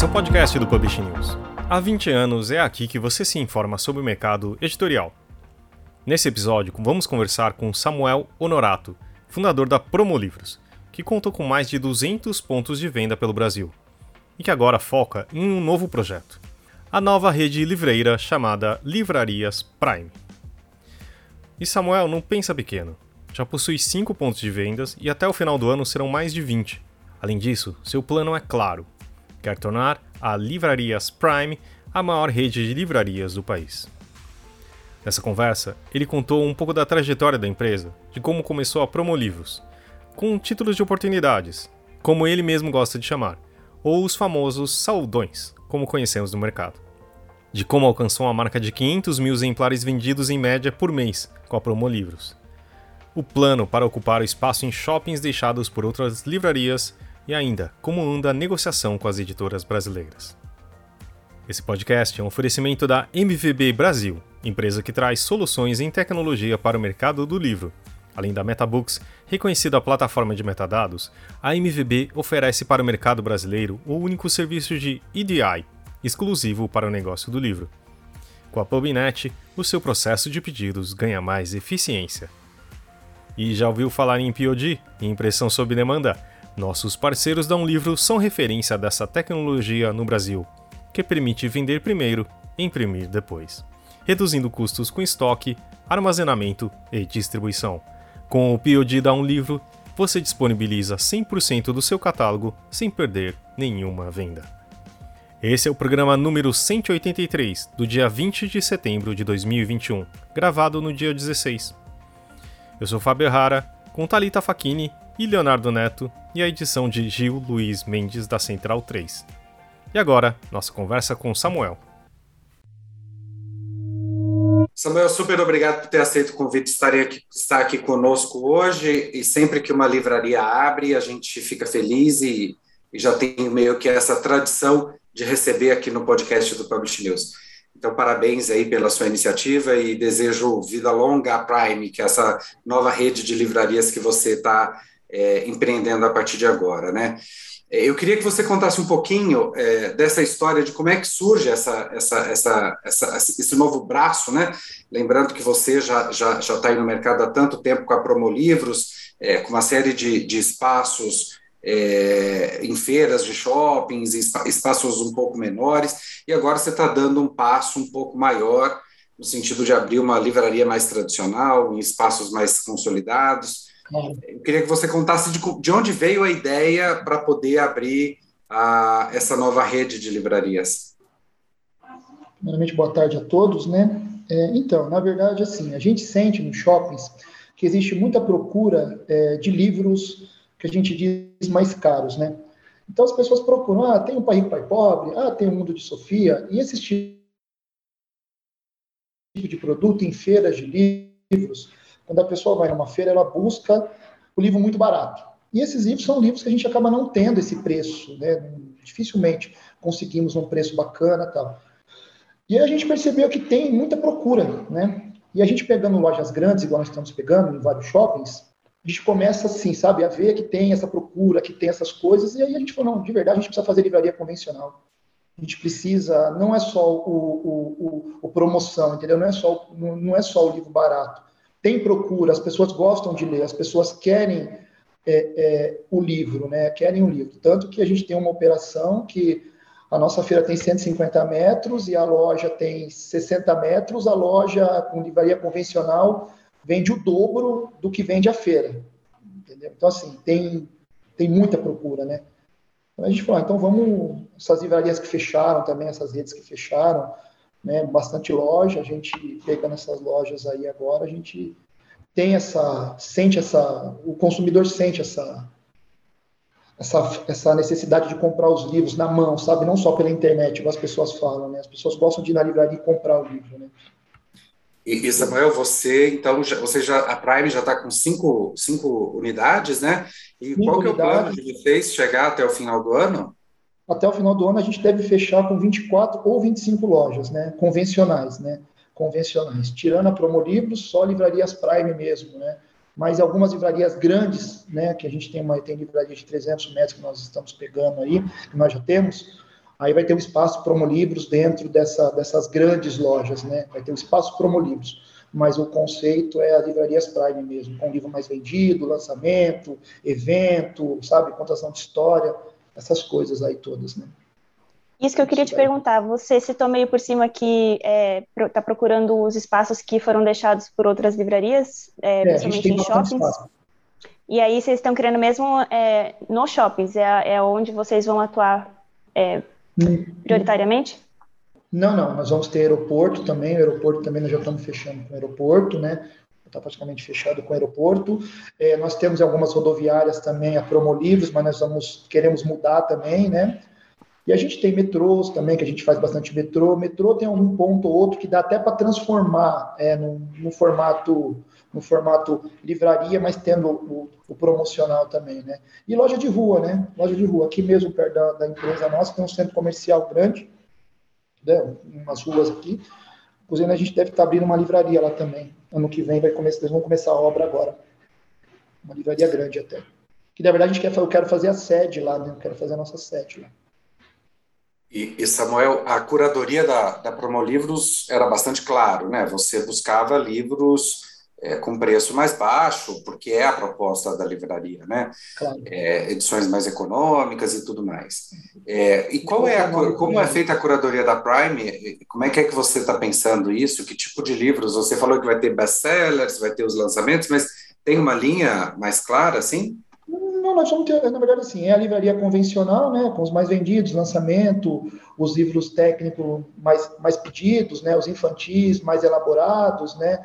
Esse é o podcast do Publish News. Há 20 anos é aqui que você se informa sobre o mercado editorial. Nesse episódio, vamos conversar com Samuel Honorato, fundador da Promo Livros, que contou com mais de 200 pontos de venda pelo Brasil e que agora foca em um novo projeto, a nova rede livreira chamada Livrarias Prime. E Samuel não pensa pequeno. Já possui 5 pontos de vendas e até o final do ano serão mais de 20. Além disso, seu plano é claro: quer tornar a Livrarias Prime a maior rede de livrarias do país. Nessa conversa, ele contou um pouco da trajetória da empresa, de como começou a Promo Livros, com títulos de oportunidades, como ele mesmo gosta de chamar, ou os famosos saldões, como conhecemos no mercado. De como alcançou a marca de 500 mil exemplares vendidos em média por mês com a Promo Livros. O plano para ocupar o espaço em shoppings deixados por outras livrarias e ainda como anda a negociação com as editoras brasileiras. Esse podcast é um oferecimento da MVB Brasil, empresa que traz soluções em tecnologia para o mercado do livro. Além da MetaBooks, reconhecida plataforma de metadados, a MVB oferece para o mercado brasileiro o único serviço de EDI, exclusivo para o negócio do livro. Com a PubNet, o seu processo de pedidos ganha mais eficiência. E já ouviu falar em POD, impressão sob demanda? Nossos parceiros da Um Livro são referência dessa tecnologia no Brasil, que permite vender primeiro e imprimir depois, reduzindo custos com estoque, armazenamento e distribuição. Com o POD da Um Livro, você disponibiliza 100% do seu catálogo sem perder nenhuma venda. Esse é o programa número 183, do dia 20 de setembro de 2021, gravado no dia 16. Eu sou Fábio Rara, com Talita Facchini e Leonardo Neto, e a edição de Gil Luiz Mendes da Central 3. E agora, nossa conversa com Samuel. Samuel, super obrigado por ter aceito o convite de estar aqui, estar aqui conosco hoje. E sempre que uma livraria abre, a gente fica feliz e, e já tem meio que essa tradição de receber aqui no podcast do Publish News. Então, parabéns aí pela sua iniciativa e desejo vida longa à Prime, que é essa nova rede de livrarias que você está é, empreendendo a partir de agora, né? É, eu queria que você contasse um pouquinho é, dessa história de como é que surge essa, essa, essa, essa, esse novo braço, né? Lembrando que você já já já está aí no mercado há tanto tempo com a Promo Livros, é, com uma série de, de espaços é, em feiras de shoppings, espaços um pouco menores, e agora você está dando um passo um pouco maior no sentido de abrir uma livraria mais tradicional, em espaços mais consolidados. Eu queria que você contasse de, de onde veio a ideia para poder abrir a, essa nova rede de livrarias. Primeiramente, boa tarde a todos, né? É, então, na verdade, assim, a gente sente nos shoppings que existe muita procura é, de livros que a gente diz mais caros, né? Então as pessoas procuram, ah, tem o Pai Rico, Pai Pobre, ah, tem o Mundo de Sofia, e esse tipo de produto em feiras de livros, quando a pessoa vai numa feira, ela busca o livro muito barato. E esses livros são livros que a gente acaba não tendo esse preço, né? Dificilmente conseguimos um preço bacana tal. E a gente percebeu que tem muita procura, né? E a gente pegando lojas grandes, igual nós estamos pegando em vários shoppings, a gente começa assim, sabe, a ver que tem essa procura, que tem essas coisas, e aí a gente falou, não, de verdade, a gente precisa fazer livraria convencional. A gente precisa, não é só o, o, o, o promoção, entendeu? Não é só, não, não é só o livro barato tem procura, as pessoas gostam de ler, as pessoas querem é, é, o livro, né? Querem o livro. Tanto que a gente tem uma operação que a nossa feira tem 150 metros e a loja tem 60 metros, a loja com livraria convencional vende o dobro do que vende a feira. Entendeu? Então, assim, tem, tem muita procura, né? Então a gente falou, ah, então vamos, essas livrarias que fecharam também, essas redes que fecharam, né, bastante loja, a gente pega nessas lojas aí agora, a gente tem essa, sente essa, o consumidor sente essa, essa, essa necessidade de comprar os livros na mão, sabe, não só pela internet, como as pessoas falam, né, as pessoas gostam de ir na livraria e comprar o livro, né. E, e Samuel, você então já, você já a Prime já está com cinco, cinco unidades, né? E cinco qual que é o plano de vocês chegar até o final do ano? Até o final do ano a gente deve fechar com 24 ou 25 lojas, né, convencionais, né, convencionais. Tirando a Promolivros, só livrarias Prime mesmo, né, mas algumas livrarias grandes, né, que a gente tem uma tem livraria de 300 metros que nós estamos pegando aí, que nós já temos, Aí vai ter o espaço Promolivros dentro dessa, dessas grandes lojas, né? Vai ter o espaço Promolivros mas o conceito é a livrarias Prime mesmo, com livro mais vendido, lançamento, evento, sabe, contação de história, essas coisas aí todas, né? Isso que eu queria te perguntar, você citou meio por cima que está é, tá procurando os espaços que foram deixados por outras livrarias, é, é, principalmente em shoppings. Espaço. E aí vocês estão querendo mesmo é, nos shoppings, é, é onde vocês vão atuar é, hum. prioritariamente? Não, não, nós vamos ter aeroporto também, o aeroporto também nós já estamos fechando com o aeroporto, né? Está praticamente fechado com o aeroporto. É, nós temos algumas rodoviárias também, a Promolivros, mas nós vamos, queremos mudar também, né? E a gente tem metrôs também, que a gente faz bastante metrô. Metrô tem um ponto ou outro que dá até para transformar é, no, no, formato no formato livraria, mas tendo o, o, promocional também, né? E loja de rua, né? Loja de rua. Aqui mesmo, perto da, da empresa nossa, tem um centro comercial grande, né, umas ruas aqui. Inclusive, a gente deve estar abrindo uma livraria lá também. Ano que vem vai começar, eles vão começar a obra agora. Uma livraria grande até. Que na verdade a gente quer, eu quero fazer a sede lá, né? Eu quero fazer a nossa sede lá. E, e, Samuel, a curadoria da, da Promolivros era bastante claro, né? Você buscava livros é, com preço mais baixo, porque é a proposta da livraria, né? Claro. É, edições mais econômicas e tudo mais. É, e qual é a, como é feita a curadoria da Prime? Como é que é que você está pensando isso? Que tipo de livros? Você falou que vai ter best-sellers, vai ter os lançamentos, mas tem uma linha mais clara, assim? Não, nós vamos ter, na verdade, assim, é a livraria convencional, né, com os mais vendidos, lançamento, os livros técnicos mais, mais pedidos, né, os infantis mais elaborados, né,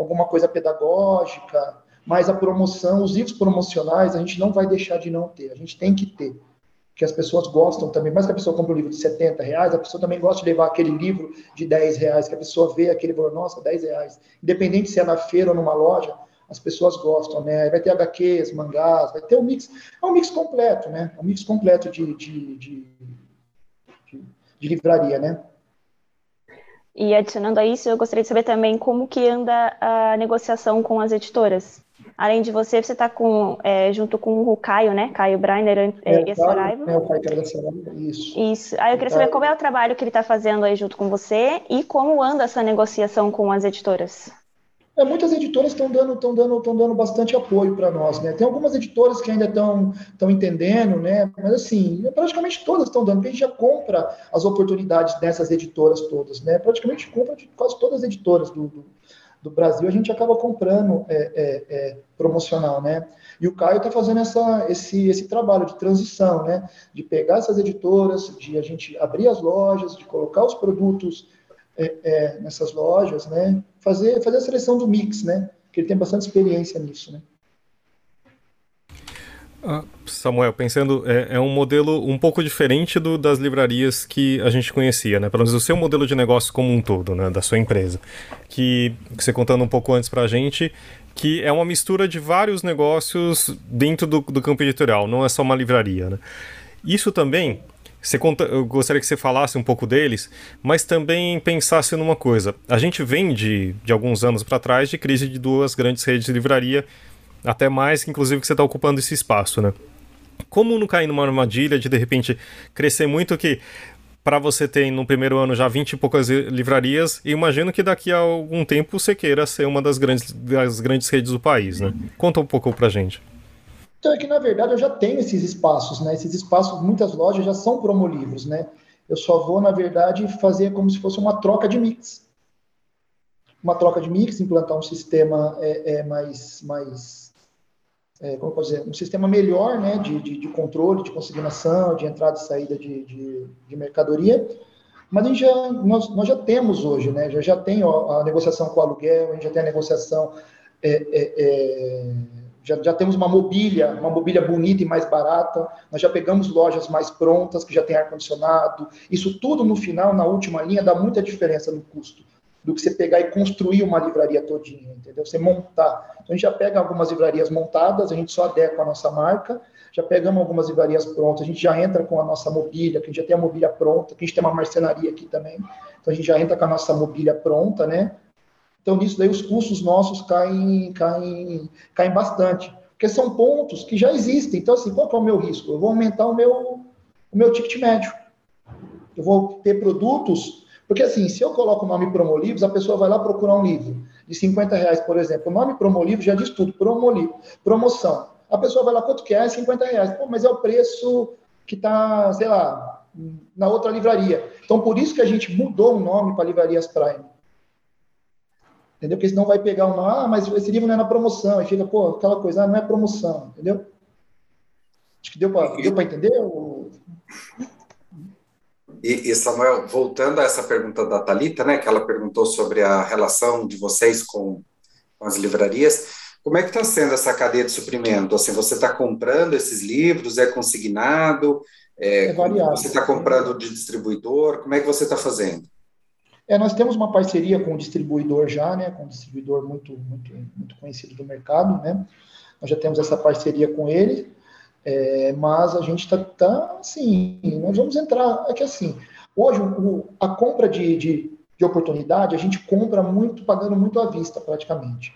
alguma coisa pedagógica, mas a promoção, os livros promocionais, a gente não vai deixar de não ter, a gente tem que ter. Que as pessoas gostam também, mais que a pessoa compra um livro de 70 reais, a pessoa também gosta de levar aquele livro de 10 reais, que a pessoa vê aquele valor, nossa, 10 reais. Independente se é na feira ou numa loja, as pessoas gostam, né? Vai ter HQs, mangás, vai ter um mix, é um mix completo, né? É um mix completo de, de, de, de, de livraria, né? E adicionando a isso, eu gostaria de saber também como que anda a negociação com as editoras. Além de você, você está com, é, junto com o Caio, né? Caio Brainer é, é, Soraiva. É, o Caio da Soraiva, isso. Isso. Aí eu queria saber qual é o trabalho que ele está fazendo aí junto com você e como anda essa negociação com as editoras. É, muitas editoras estão dando, estão dando, estão dando bastante apoio para nós, né? Tem algumas editoras que ainda estão, entendendo, né? Mas assim, praticamente todas estão dando, porque a gente já compra as oportunidades dessas editoras todas, né? Praticamente compra de quase todas as editoras do, do, do Brasil, a gente acaba comprando é, é, é, promocional, né? E o Caio está fazendo essa, esse, esse trabalho de transição, né? De pegar essas editoras, de a gente abrir as lojas, de colocar os produtos é, é, nessas lojas, né? Fazer, fazer a seleção do mix, né? Que ele tem bastante experiência nisso, né? Ah, Samuel, pensando, é, é, um modelo um pouco diferente do, das livrarias que a gente conhecia, né? Pelo menos o seu modelo de negócio como um todo, né? Da sua empresa. Que, que você contando um pouco antes pra gente, que é uma mistura de vários negócios dentro do, do campo editorial, não é só uma livraria, né? Isso também você conta, eu gostaria que você falasse um pouco deles, mas também pensasse numa coisa. A gente vem de, de alguns anos para trás de crise de duas grandes redes de livraria, até mais, inclusive, que você está ocupando esse espaço, né? Como não cair numa armadilha de de repente crescer muito que para você ter no primeiro ano já 20 e poucas livrarias, e imagino que daqui a algum tempo você queira ser uma das grandes, das grandes redes do país, né? Conta um pouco pra gente. Então é que, na verdade, eu já tenho esses espaços, né? Esses espaços, muitas lojas já são promolivros, né? Eu só vou, na verdade, fazer como se fosse uma troca de mix. Uma troca de mix, implantar um sistema é, é mais, mais é, como posso dizer, um sistema melhor, né? De, de, de, controle, de consignação, de entrada e saída de, de, de mercadoria. Mas a gente já, nós, nós já temos hoje, né? Já, já tem ó, a negociação com o aluguel, a gente já tem a negociação é, é, é já, já temos uma mobília, uma mobília bonita e mais barata, nós já pegamos lojas mais prontas, que já tem ar-condicionado, isso tudo no final, na última linha, dá muita diferença no custo do que você pegar e construir uma livraria todinha, entendeu? Você montar. Então a gente já pega algumas livrarias montadas, a gente só adequa a nossa marca, já pegamos algumas livrarias prontas, a gente já entra com a nossa mobília, que a gente já tem a mobília pronta, que a gente tem uma marcenaria aqui também, então a gente já entra com a nossa mobília pronta, né? Então, nisso daí, os custos nossos caem, caem, caem bastante, porque são pontos que já existem. Então, assim, qual é o meu risco? Eu vou aumentar o meu, o meu ticket médio. eu vou ter produtos, porque assim, se eu coloco o nome Promolivros, a pessoa vai lá procurar um livro de 50 reais, por exemplo. O nome Promolivros já diz tudo, Promolivro, promoção. A pessoa vai lá, quanto que é? 50 reais. Pô, mas é o preço que está, sei lá, na outra livraria. Então, por isso que a gente mudou o nome para Livrarias Prime. Entendeu? Porque senão vai pegar uma, ah, mas esse livro não é na promoção. Aí fica, pô, aquela coisa, ah, não é promoção, entendeu? Acho que deu para entender? Ou... E, e, Samuel, voltando a essa pergunta da Talita, né, que ela perguntou sobre a relação de vocês com, com as livrarias, como é que está sendo essa cadeia de suprimento? Assim, você está comprando esses livros? É consignado? É, é variável. Você está comprando de distribuidor? Como é que você está fazendo? É, nós temos uma parceria com o distribuidor já, né, com um distribuidor muito, muito, muito conhecido do mercado, né? Nós já temos essa parceria com ele, é, mas a gente está, tá, assim, nós vamos entrar, é que assim, hoje o, a compra de, de, de, oportunidade, a gente compra muito, pagando muito à vista, praticamente.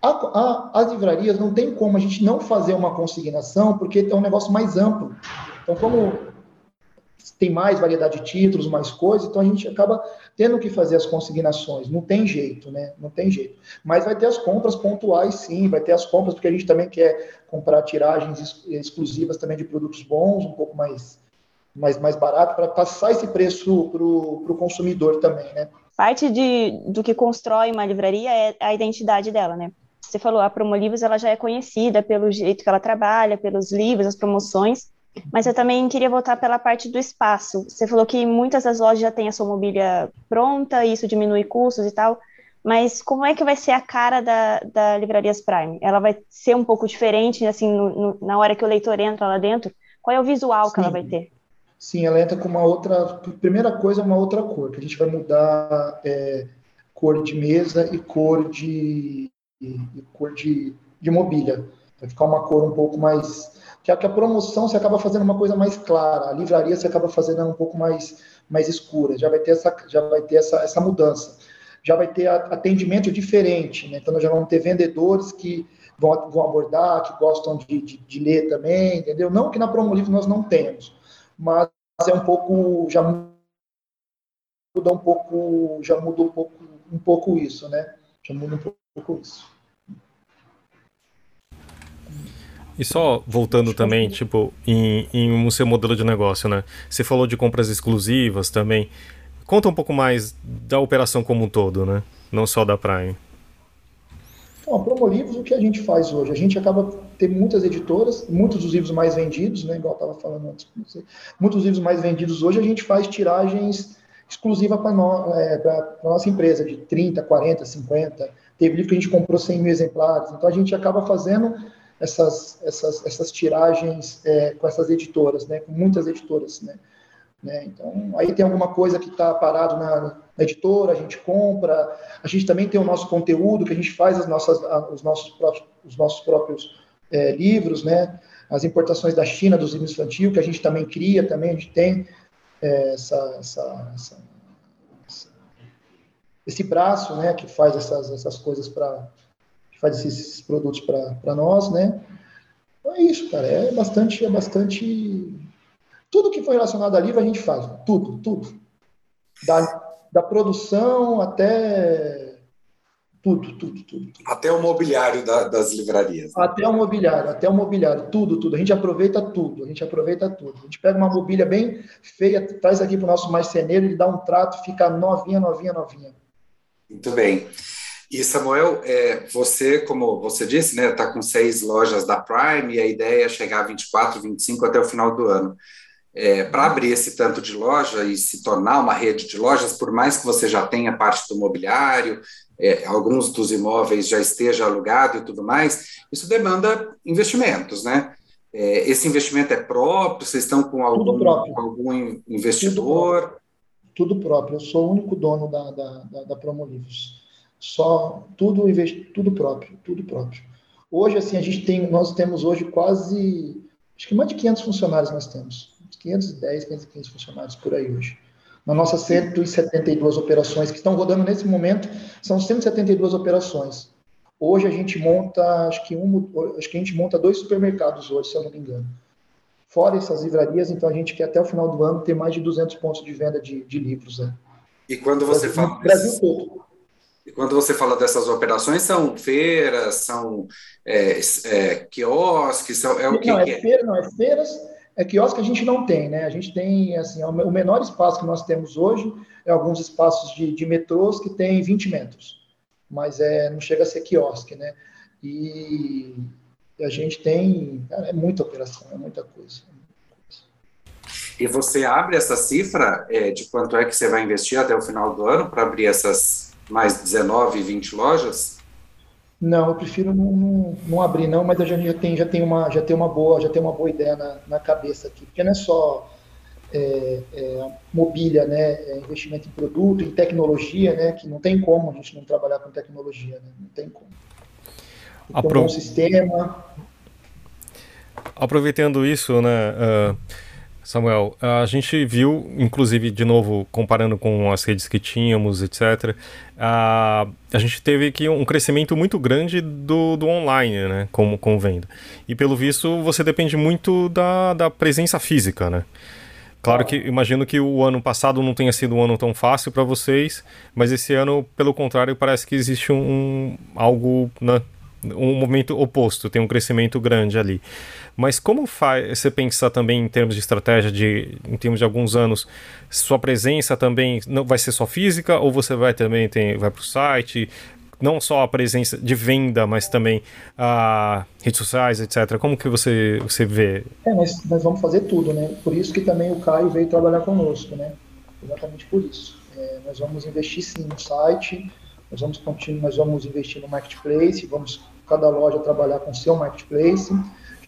A, a, as livrarias não tem como a gente não fazer uma consignação, porque é um negócio mais amplo. Então, como tem mais variedade de títulos, mais coisas, então a gente acaba tendo que fazer as consignações. Não tem jeito, né? Não tem jeito. Mas vai ter as compras pontuais, sim, vai ter as compras, porque a gente também quer comprar tiragens exclusivas também de produtos bons, um pouco mais, mais, mais barato, para passar esse preço para o consumidor também, né? Parte de, do que constrói uma livraria é a identidade dela, né? Você falou, a Promolivros ela já é conhecida pelo jeito que ela trabalha, pelos livros, as promoções, mas eu também queria voltar pela parte do espaço. Você falou que muitas das lojas já têm a sua mobília pronta, e isso diminui custos e tal. Mas como é que vai ser a cara da, da Livrarias Prime? Ela vai ser um pouco diferente, assim, no, no, na hora que o leitor entra lá dentro? Qual é o visual Sim. que ela vai ter? Sim, ela entra com uma outra. Primeira coisa, uma outra cor, que a gente vai mudar é, cor de mesa e cor de, e, e cor de, de mobília. Vai ficar uma cor um pouco mais que a, que a promoção você acaba fazendo uma coisa mais clara, a livraria você acaba fazendo um pouco mais, mais escura, já vai ter essa, já vai ter essa, essa mudança. Já vai ter atendimento diferente, né? então já vamos ter vendedores que vão, vão abordar, que gostam de, de, de ler também, entendeu? Não que na Promolivre nós não temos, mas é um pouco, já muda um pouco, já muda um pouco, um pouco isso, né? Já muda um pouco isso. E só voltando também, tipo, em, em um seu modelo de negócio, né? Você falou de compras exclusivas também. Conta um pouco mais da operação como um todo, né? Não só da Prime. Então, a Promolivros, o que a gente faz hoje? A gente acaba tendo muitas editoras, muitos dos livros mais vendidos, né? Igual eu estava falando antes, muitos dos livros mais vendidos hoje a gente faz tiragens exclusivas para no, é, a nossa empresa, de 30, 40, 50. Teve livro que a gente comprou 100 mil exemplares. Então a gente acaba fazendo essas, essas, essas tiragens é, com essas editoras, né, com muitas editoras, né, né? Então, aí tem alguma coisa que está parado na, na, editora, a gente compra, a gente também tem o nosso conteúdo, que a gente faz as nossas, os, nossos próprios, os nossos próprios é, livros, né, as importações da China dos livros infantil, que a gente também cria, também a gente tem é, essa, essa, essa, esse braço, né, que faz essas, essas coisas para faz esses produtos para nós, né? Então é isso, cara. É bastante, é bastante. Tudo que for relacionado a livro a gente faz, tudo, tudo. Da, da produção até tudo, tudo, tudo. Até o mobiliário da, das livrarias. Né? Até o mobiliário, até o mobiliário, tudo, tudo. A gente aproveita tudo, a gente aproveita tudo. A gente pega uma mobília bem feia, traz aqui para o nosso marceneiro, ele dá um trato, fica novinha, novinha, novinha. Muito bem. E Samuel, é, você, como você disse, né, está com seis lojas da Prime e a ideia é chegar a 24, 25 até o final do ano. É, Para abrir esse tanto de loja e se tornar uma rede de lojas, por mais que você já tenha parte do mobiliário, é, alguns dos imóveis já esteja alugado e tudo mais, isso demanda investimentos, né? É, esse investimento é próprio? Vocês estão com algum, com algum investidor? Tudo próprio. Tudo próprio. Eu sou o único dono da, da, da, da Promolivros só tudo tudo próprio, tudo próprio. Hoje assim a gente tem, nós temos hoje quase, acho que mais de 500 funcionários nós temos, 510, 515 funcionários por aí hoje. Na nossas 172 operações que estão rodando nesse momento, são 172 operações. Hoje a gente monta, acho que um, acho que a gente monta dois supermercados hoje, se eu não me engano. Fora essas livrarias, então a gente quer até o final do ano ter mais de 200 pontos de venda de, de livros. Né? E quando você Brasil, fala. Brasil todo. E quando você fala dessas operações, são feiras, são é, é, quiosques, são, é o que? Não, é, que é? feira, não, é feiras, é quiosque a gente não tem, né? A gente tem, assim, é o menor espaço que nós temos hoje é alguns espaços de, de metrôs que tem 20 metros, mas é, não chega a ser quiosque, né? E a gente tem, cara, é muita operação, é muita coisa. E você abre essa cifra é, de quanto é que você vai investir até o final do ano para abrir essas mais 19, 20 lojas? Não, eu prefiro não, não, não, abrir não, mas eu já, já tenho já tem uma já tem uma boa já tem uma boa ideia na, na cabeça aqui, porque não é só é, é, mobília, né, é investimento em produto, em tecnologia, né, que não tem como a gente não trabalhar com tecnologia, né, não tem como. Apro... um sistema. Aproveitando isso, né, uh, Samuel, a gente viu, inclusive, de novo, comparando com as redes que tínhamos, etc., a, a gente teve aqui um crescimento muito grande do, do online, né, com, com venda. E, pelo visto, você depende muito da, da presença física, né? Claro que imagino que o ano passado não tenha sido um ano tão fácil para vocês, mas esse ano, pelo contrário, parece que existe um, algo, né, um momento oposto, tem um crescimento grande ali. Mas como você pensar também em termos de estratégia, de, em termos de alguns anos, sua presença também não vai ser só física ou você vai também tem, vai para o site? Não só a presença de venda, mas também a redes sociais, etc. Como que você, você vê? É, nós, nós vamos fazer tudo, né? Por isso que também o Caio veio trabalhar conosco, né? Exatamente por isso. É, nós vamos investir sim no site, nós vamos continuar, nós vamos investir no marketplace, vamos cada loja trabalhar com seu marketplace,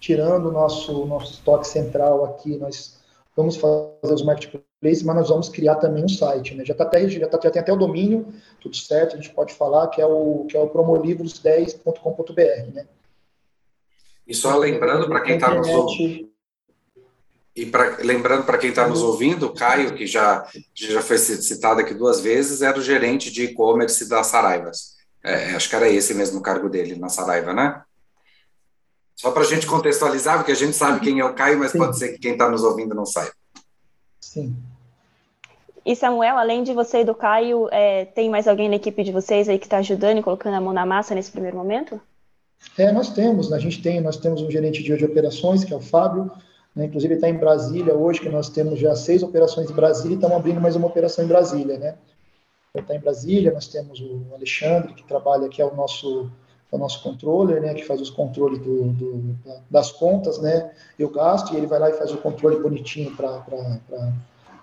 tirando o nosso, nosso estoque central aqui, nós vamos fazer os marketplaces, mas nós vamos criar também um site, né? Já está até já, tá, já tem até o domínio, tudo certo, a gente pode falar que é o que é o promolivros10.com.br, né? E só lembrando para quem está nos ouvindo, e pra, lembrando para quem está nos ouvindo, o Caio, que já, já foi citado aqui duas vezes, era o gerente de e-commerce da Saraivas. É, acho que era esse mesmo o cargo dele na Saraiva, né? Só para a gente contextualizar, porque a gente sabe quem é o Caio, mas Sim. pode ser que quem está nos ouvindo não saiba. Sim. E Samuel, além de você e do Caio, é, tem mais alguém na equipe de vocês aí que está ajudando e colocando a mão na massa nesse primeiro momento? É, nós temos, a gente tem, nós temos um gerente de, de operações, que é o Fábio, né, inclusive está em Brasília hoje, que nós temos já seis operações em Brasília e estamos abrindo mais uma operação em Brasília, né? está em Brasília, nós temos o Alexandre, que trabalha, que é o nosso, o nosso controller, né, que faz os controles do, do, das contas, né, eu gasto, e ele vai lá e faz o controle bonitinho para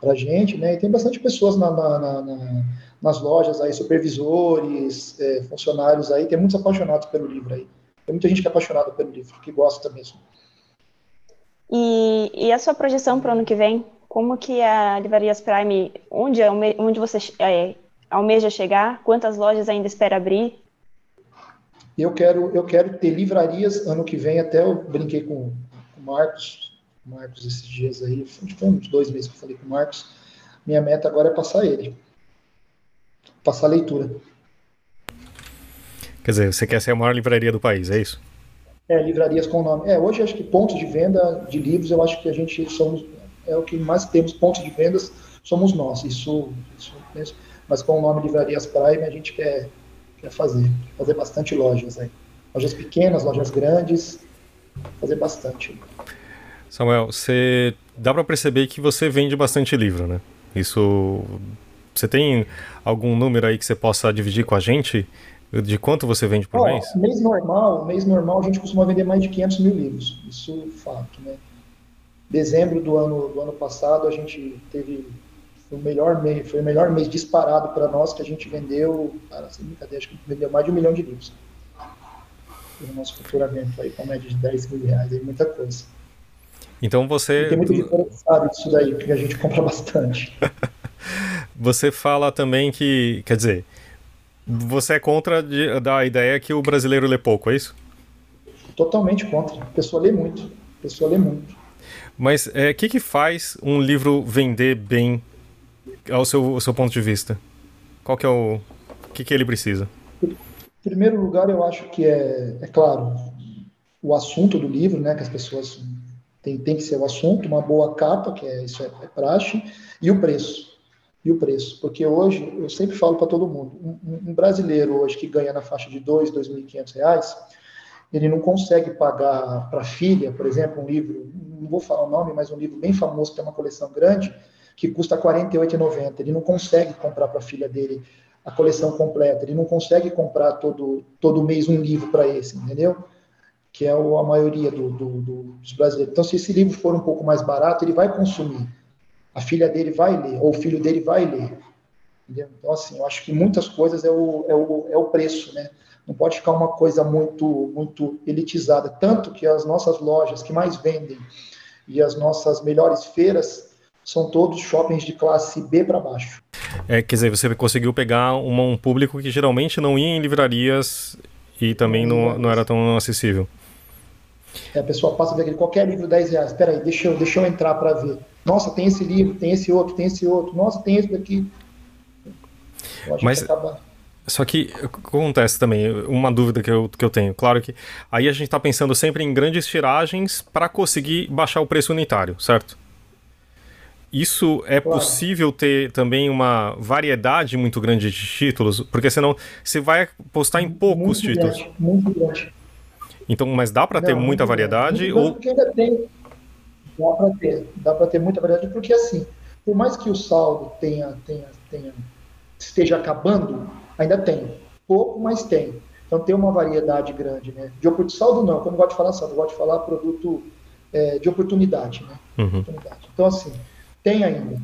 a gente, né, e tem bastante pessoas na, na, na, nas lojas aí, supervisores, é, funcionários aí, tem muitos apaixonados pelo livro aí, tem muita gente que é apaixonada pelo livro, que gosta mesmo. E, e a sua projeção para o ano que vem? Como que a Livrarias Prime, onde, é onde você é, almeja chegar? Quantas lojas ainda espera abrir? Eu quero, eu quero ter livrarias ano que vem, até eu brinquei com o Marcos, Marcos esses dias aí, foi uns dois meses que eu falei com o Marcos, minha meta agora é passar ele, passar a leitura. Quer dizer, você quer ser a maior livraria do país, é isso? É, livrarias com nome. É, hoje acho que pontos de venda de livros, eu acho que a gente somos, é o que mais temos, pontos de vendas somos nós, isso, isso mesmo mas com o nome Livrarias Prime a gente quer, quer fazer, fazer bastante lojas aí. Lojas pequenas, lojas grandes, fazer bastante. Samuel, você dá para perceber que você vende bastante livro, né? Isso você tem algum número aí que você possa dividir com a gente de quanto você vende por oh, mês? Mês normal, mês normal a gente costuma vender mais de 500 mil livros, isso é fato, né? Dezembro do ano do ano passado a gente teve o melhor mês, foi o melhor mês disparado para nós que a gente vendeu, cara, sem brincadeira, acho que vendeu mais de um milhão de livros. No nosso faturamento aí, com média de 10 mil reais, aí muita coisa. Então você. E tem muito que sabe disso daí, porque a gente compra bastante. você fala também que, quer dizer, você é contra de, da ideia que o brasileiro lê pouco, é isso? Totalmente contra. A pessoa lê muito. A pessoa lê muito. Mas o é, que, que faz um livro vender bem ao seu, ao seu ponto de vista? Qual que é o... O que, que ele precisa? Em primeiro lugar, eu acho que é, é claro, o assunto do livro, né, que as pessoas Tem, tem que ser o assunto, uma boa capa, que é isso é, é praxe, e o preço. E o preço. Porque hoje, eu sempre falo para todo mundo, um, um, brasileiro hoje que ganha na faixa de R$ 2.000, R$ 2.500, ele não consegue pagar para a filha, por exemplo, um livro, não vou falar o nome, mas um livro bem famoso, que tem uma coleção grande, que custa R$ 48,90. Ele não consegue comprar para a filha dele a coleção completa, ele não consegue comprar todo, todo mês um livro para esse, entendeu? Que é a maioria do, do, do, dos brasileiros. Então, se esse livro for um pouco mais barato, ele vai consumir. A filha dele vai ler, ou o filho dele vai ler. Entendeu? Então, assim, eu acho que muitas coisas é o, é o, é o preço, né? Não pode ficar uma coisa muito, muito elitizada. Tanto que as nossas lojas que mais vendem e as nossas melhores feiras são todos shoppings de classe B para baixo. É, quer dizer, você conseguiu pegar uma, um público que geralmente não ia em livrarias e também não, não era tão acessível. É, a pessoa passa a ver qualquer livro 10 reais. Espera aí, deixa eu, deixa eu entrar para ver. Nossa, tem esse livro, tem esse outro, tem esse outro. Nossa, tem esse daqui. Mas, que acaba... Só que acontece também, uma dúvida que eu, que eu tenho. Claro que aí a gente está pensando sempre em grandes tiragens para conseguir baixar o preço unitário, certo? Isso é claro. possível ter também uma variedade muito grande de títulos, porque senão você vai postar em poucos muito títulos. Grande, muito grande. Então, mas dá para ter muita variedade ou ainda tem dá para ter, dá para ter muita variedade porque assim, por mais que o saldo tenha, tenha, tenha esteja acabando, ainda tem pouco, mas tem. Então tem uma variedade grande, né? De saldo não, quando eu gosto de falar saldo, eu gosto de falar produto é, de oportunidade, né? Uhum. Oportunidade. Então assim, tem ainda.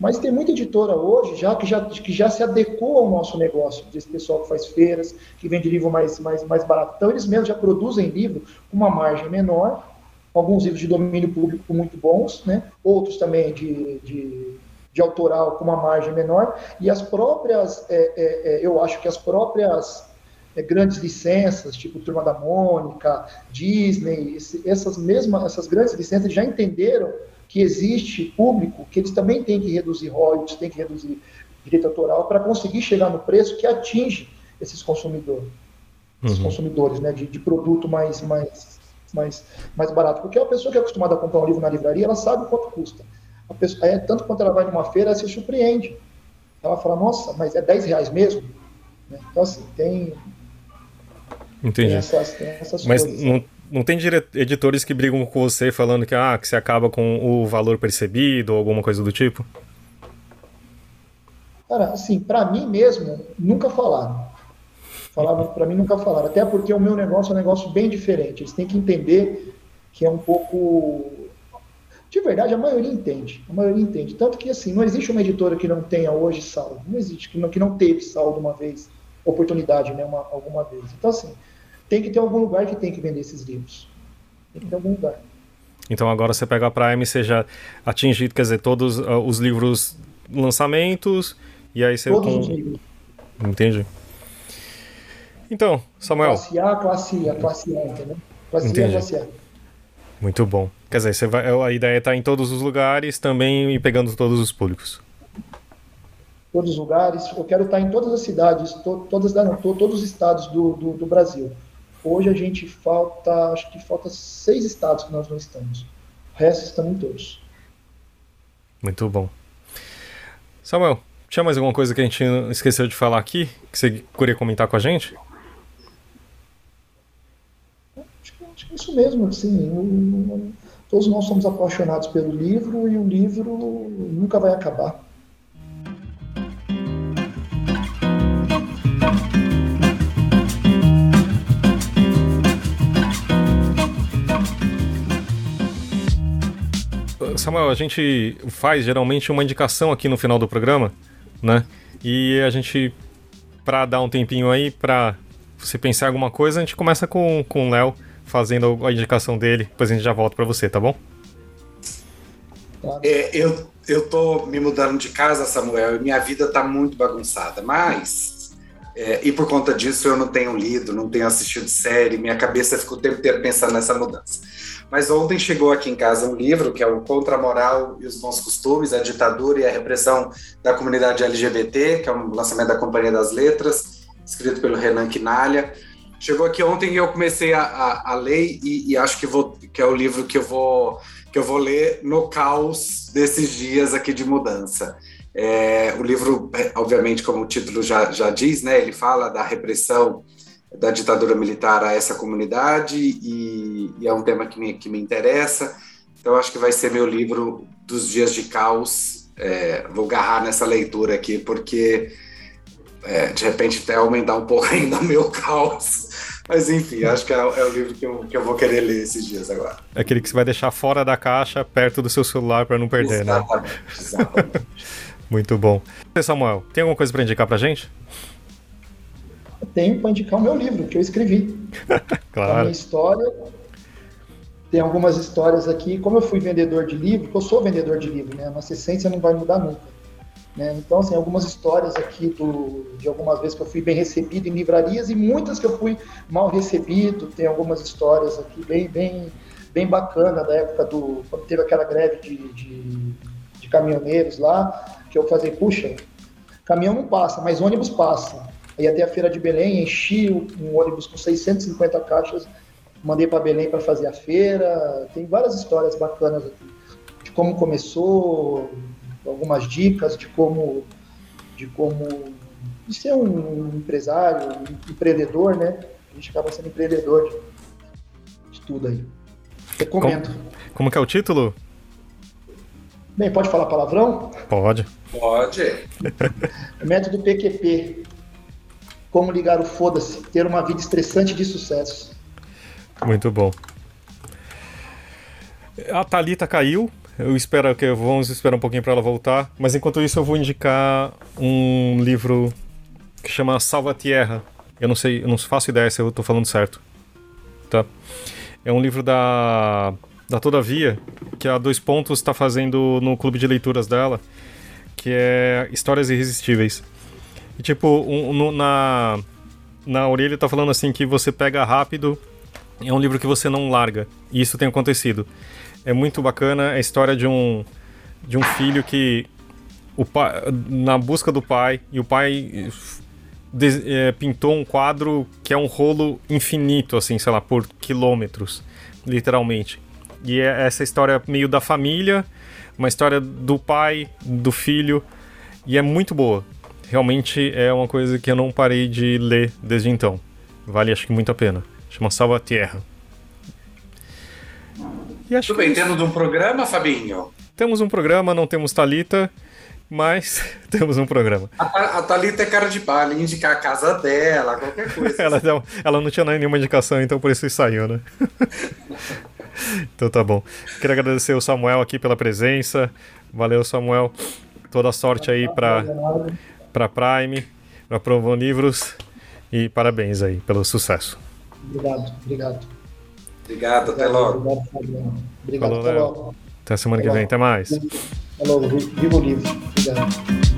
Mas tem muita editora hoje já que, já que já se adequou ao nosso negócio, desse pessoal que faz feiras, que vende livro mais, mais, mais barato. Então, eles mesmos já produzem livro com uma margem menor, alguns livros de domínio público muito bons, né? outros também de, de, de autoral com uma margem menor, e as próprias, é, é, é, eu acho que as próprias é, grandes licenças, tipo Turma da Mônica, Disney, essas mesmas, essas grandes licenças já entenderam que existe público que eles também têm que reduzir royalties, têm que reduzir direito autoral para conseguir chegar no preço que atinge esses consumidores, esses uhum. consumidores, né, de, de, produto mais, mais, mais, mais barato. Porque a pessoa que é acostumada a comprar um livro na livraria, ela sabe quanto custa. A pessoa, é, tanto quanto ela vai numa feira, ela se surpreende. Ela fala, nossa, mas é 10 reais mesmo? Né? Então, assim, tem, Entendi. Tem essas, tem essas mas coisas. Não, não tem editores que brigam com você falando que, ah, que você acaba com o valor percebido ou alguma coisa do tipo? Cara, assim, para mim mesmo, nunca falaram. Falaram, para mim nunca falaram. Até porque o meu negócio é um negócio bem diferente. Eles têm que entender que é um pouco. De verdade, a maioria entende. A maioria entende. Tanto que, assim, não existe uma editora que não tenha hoje saldo. Não existe, que não, que não teve saldo uma vez, oportunidade, né, uma, alguma vez. Então, assim, tem que ter algum lugar que tem que vender esses livros. Tem que ter algum lugar. Então agora você pega a Prime, você já atingido, quer dizer, todos uh, os livros lançamentos, e aí você... Todos com... os livros. Entendi. Então, Samuel... Classe A, classe A, classe A, entendeu? Classe Entendi. A, classe A. Muito bom. Quer dizer, você vai, a ideia é estar em todos os lugares também e pegando todos os públicos. Todos os lugares. Eu quero estar em todas as cidades, to, todas, não, todos os estados do, do, do Brasil. Hoje a gente falta, acho que falta seis estados que nós não estamos. O resto estamos em todos. Muito bom. Samuel, tinha mais alguma coisa que a gente esqueceu de falar aqui que você queria comentar com a gente? Acho que, acho que é isso mesmo, assim, todos nós somos apaixonados pelo livro e o livro nunca vai acabar. Samuel, a gente faz geralmente uma indicação aqui no final do programa, né? E a gente, para dar um tempinho aí, para você pensar alguma coisa, a gente começa com, com o Léo fazendo a indicação dele, depois a gente já volta para você, tá bom? É, eu, eu tô me mudando de casa, Samuel, e minha vida tá muito bagunçada, mas. É, e por conta disso eu não tenho lido, não tenho assistido série, minha cabeça fica o tempo inteiro pensando nessa mudança. Mas ontem chegou aqui em casa um livro que é o Contra a Moral e os Bons Costumes, a Ditadura e a Repressão da Comunidade LGBT, que é um lançamento da Companhia das Letras, escrito pelo Renan Quinalha. chegou aqui ontem e eu comecei a, a, a ler e, e, acho que, vou, que é o livro que eu vou que eu vou ler no caos desses dias aqui de mudança. É, o livro, é, obviamente, como o título já, já diz, né, ele fala da repressão da ditadura militar a essa comunidade e, e, é um tema que me, que me interessa. Então, acho que vai ser meu livro dos dias de caos. É, vou agarrar nessa leitura aqui, porque é, de repente até aumentar um pouco ainda o meu caos. Mas enfim, acho que é, é, o livro que eu, que eu vou querer ler esses dias agora. É aquele que você vai deixar fora da caixa, perto do seu celular, para não perder, exatamente, né? Exatamente. Muito bom. Samuel, tem alguma coisa para indicar para gente? Tenho para indicar o meu livro, que eu escrevi. claro. A minha história. Tem algumas histórias aqui. Como eu fui vendedor de livro, eu sou vendedor de livro, né? A nossa essência não vai mudar nunca. Né? Então, assim, algumas histórias aqui do, de algumas vezes que eu fui bem recebido em livrarias e muitas que eu fui mal recebido. Tem algumas histórias aqui bem, bem, bem bacana da época do quando teve aquela greve de, de, de caminhoneiros lá, que eu falei, puxa, caminhão não passa, mas ônibus passa. Aí até a feira de Belém, enchi um ônibus com 650 caixas, mandei para Belém para fazer a feira. Tem várias histórias bacanas aqui de como começou, algumas dicas de como de como de ser um empresário, um empreendedor, né? A gente acaba sendo empreendedor de, de tudo aí. Recomendo. Como, como que é o título? Bem, pode falar palavrão? Pode. Pode. Método PQP. Como ligar o foda-se, ter uma vida estressante de sucesso. Muito bom. A Thalita caiu, eu espero que vamos esperar um pouquinho para ela voltar. Mas enquanto isso, eu vou indicar um livro que chama Salva Tierra. Eu não sei, eu não faço ideia se eu estou falando certo. Tá? É um livro da da Todavia, que a Dois Pontos está fazendo no clube de leituras dela, que é Histórias Irresistíveis. E tipo, um, no, na na orelha tá falando assim que você pega rápido, é um livro que você não larga. E isso tem acontecido é muito bacana a história de um de um filho que o pai, na busca do pai e o pai é, pintou um quadro que é um rolo infinito, assim, sei lá, por quilômetros, literalmente. E é essa história meio da família, uma história do pai, do filho, e é muito boa. Realmente é uma coisa que eu não parei de ler desde então. Vale, acho que muito a pena. Chama Salva Terra. E acho Tudo bem, temos um programa, Fabinho? Temos um programa, não temos Talita, mas temos um programa. A, a Thalita é cara de palha, indicar a casa dela, qualquer coisa. ela, ela não tinha nenhuma indicação, então por isso saiu, né? então tá bom. Queria agradecer o Samuel aqui pela presença. Valeu, Samuel. Toda sorte aí para para Prime, para Provon Livros e parabéns aí pelo sucesso. Obrigado, obrigado. Obrigado, até logo. Obrigado, Falou, até logo. Até semana até que vem, até mais. Falou, vivo livre. Obrigado.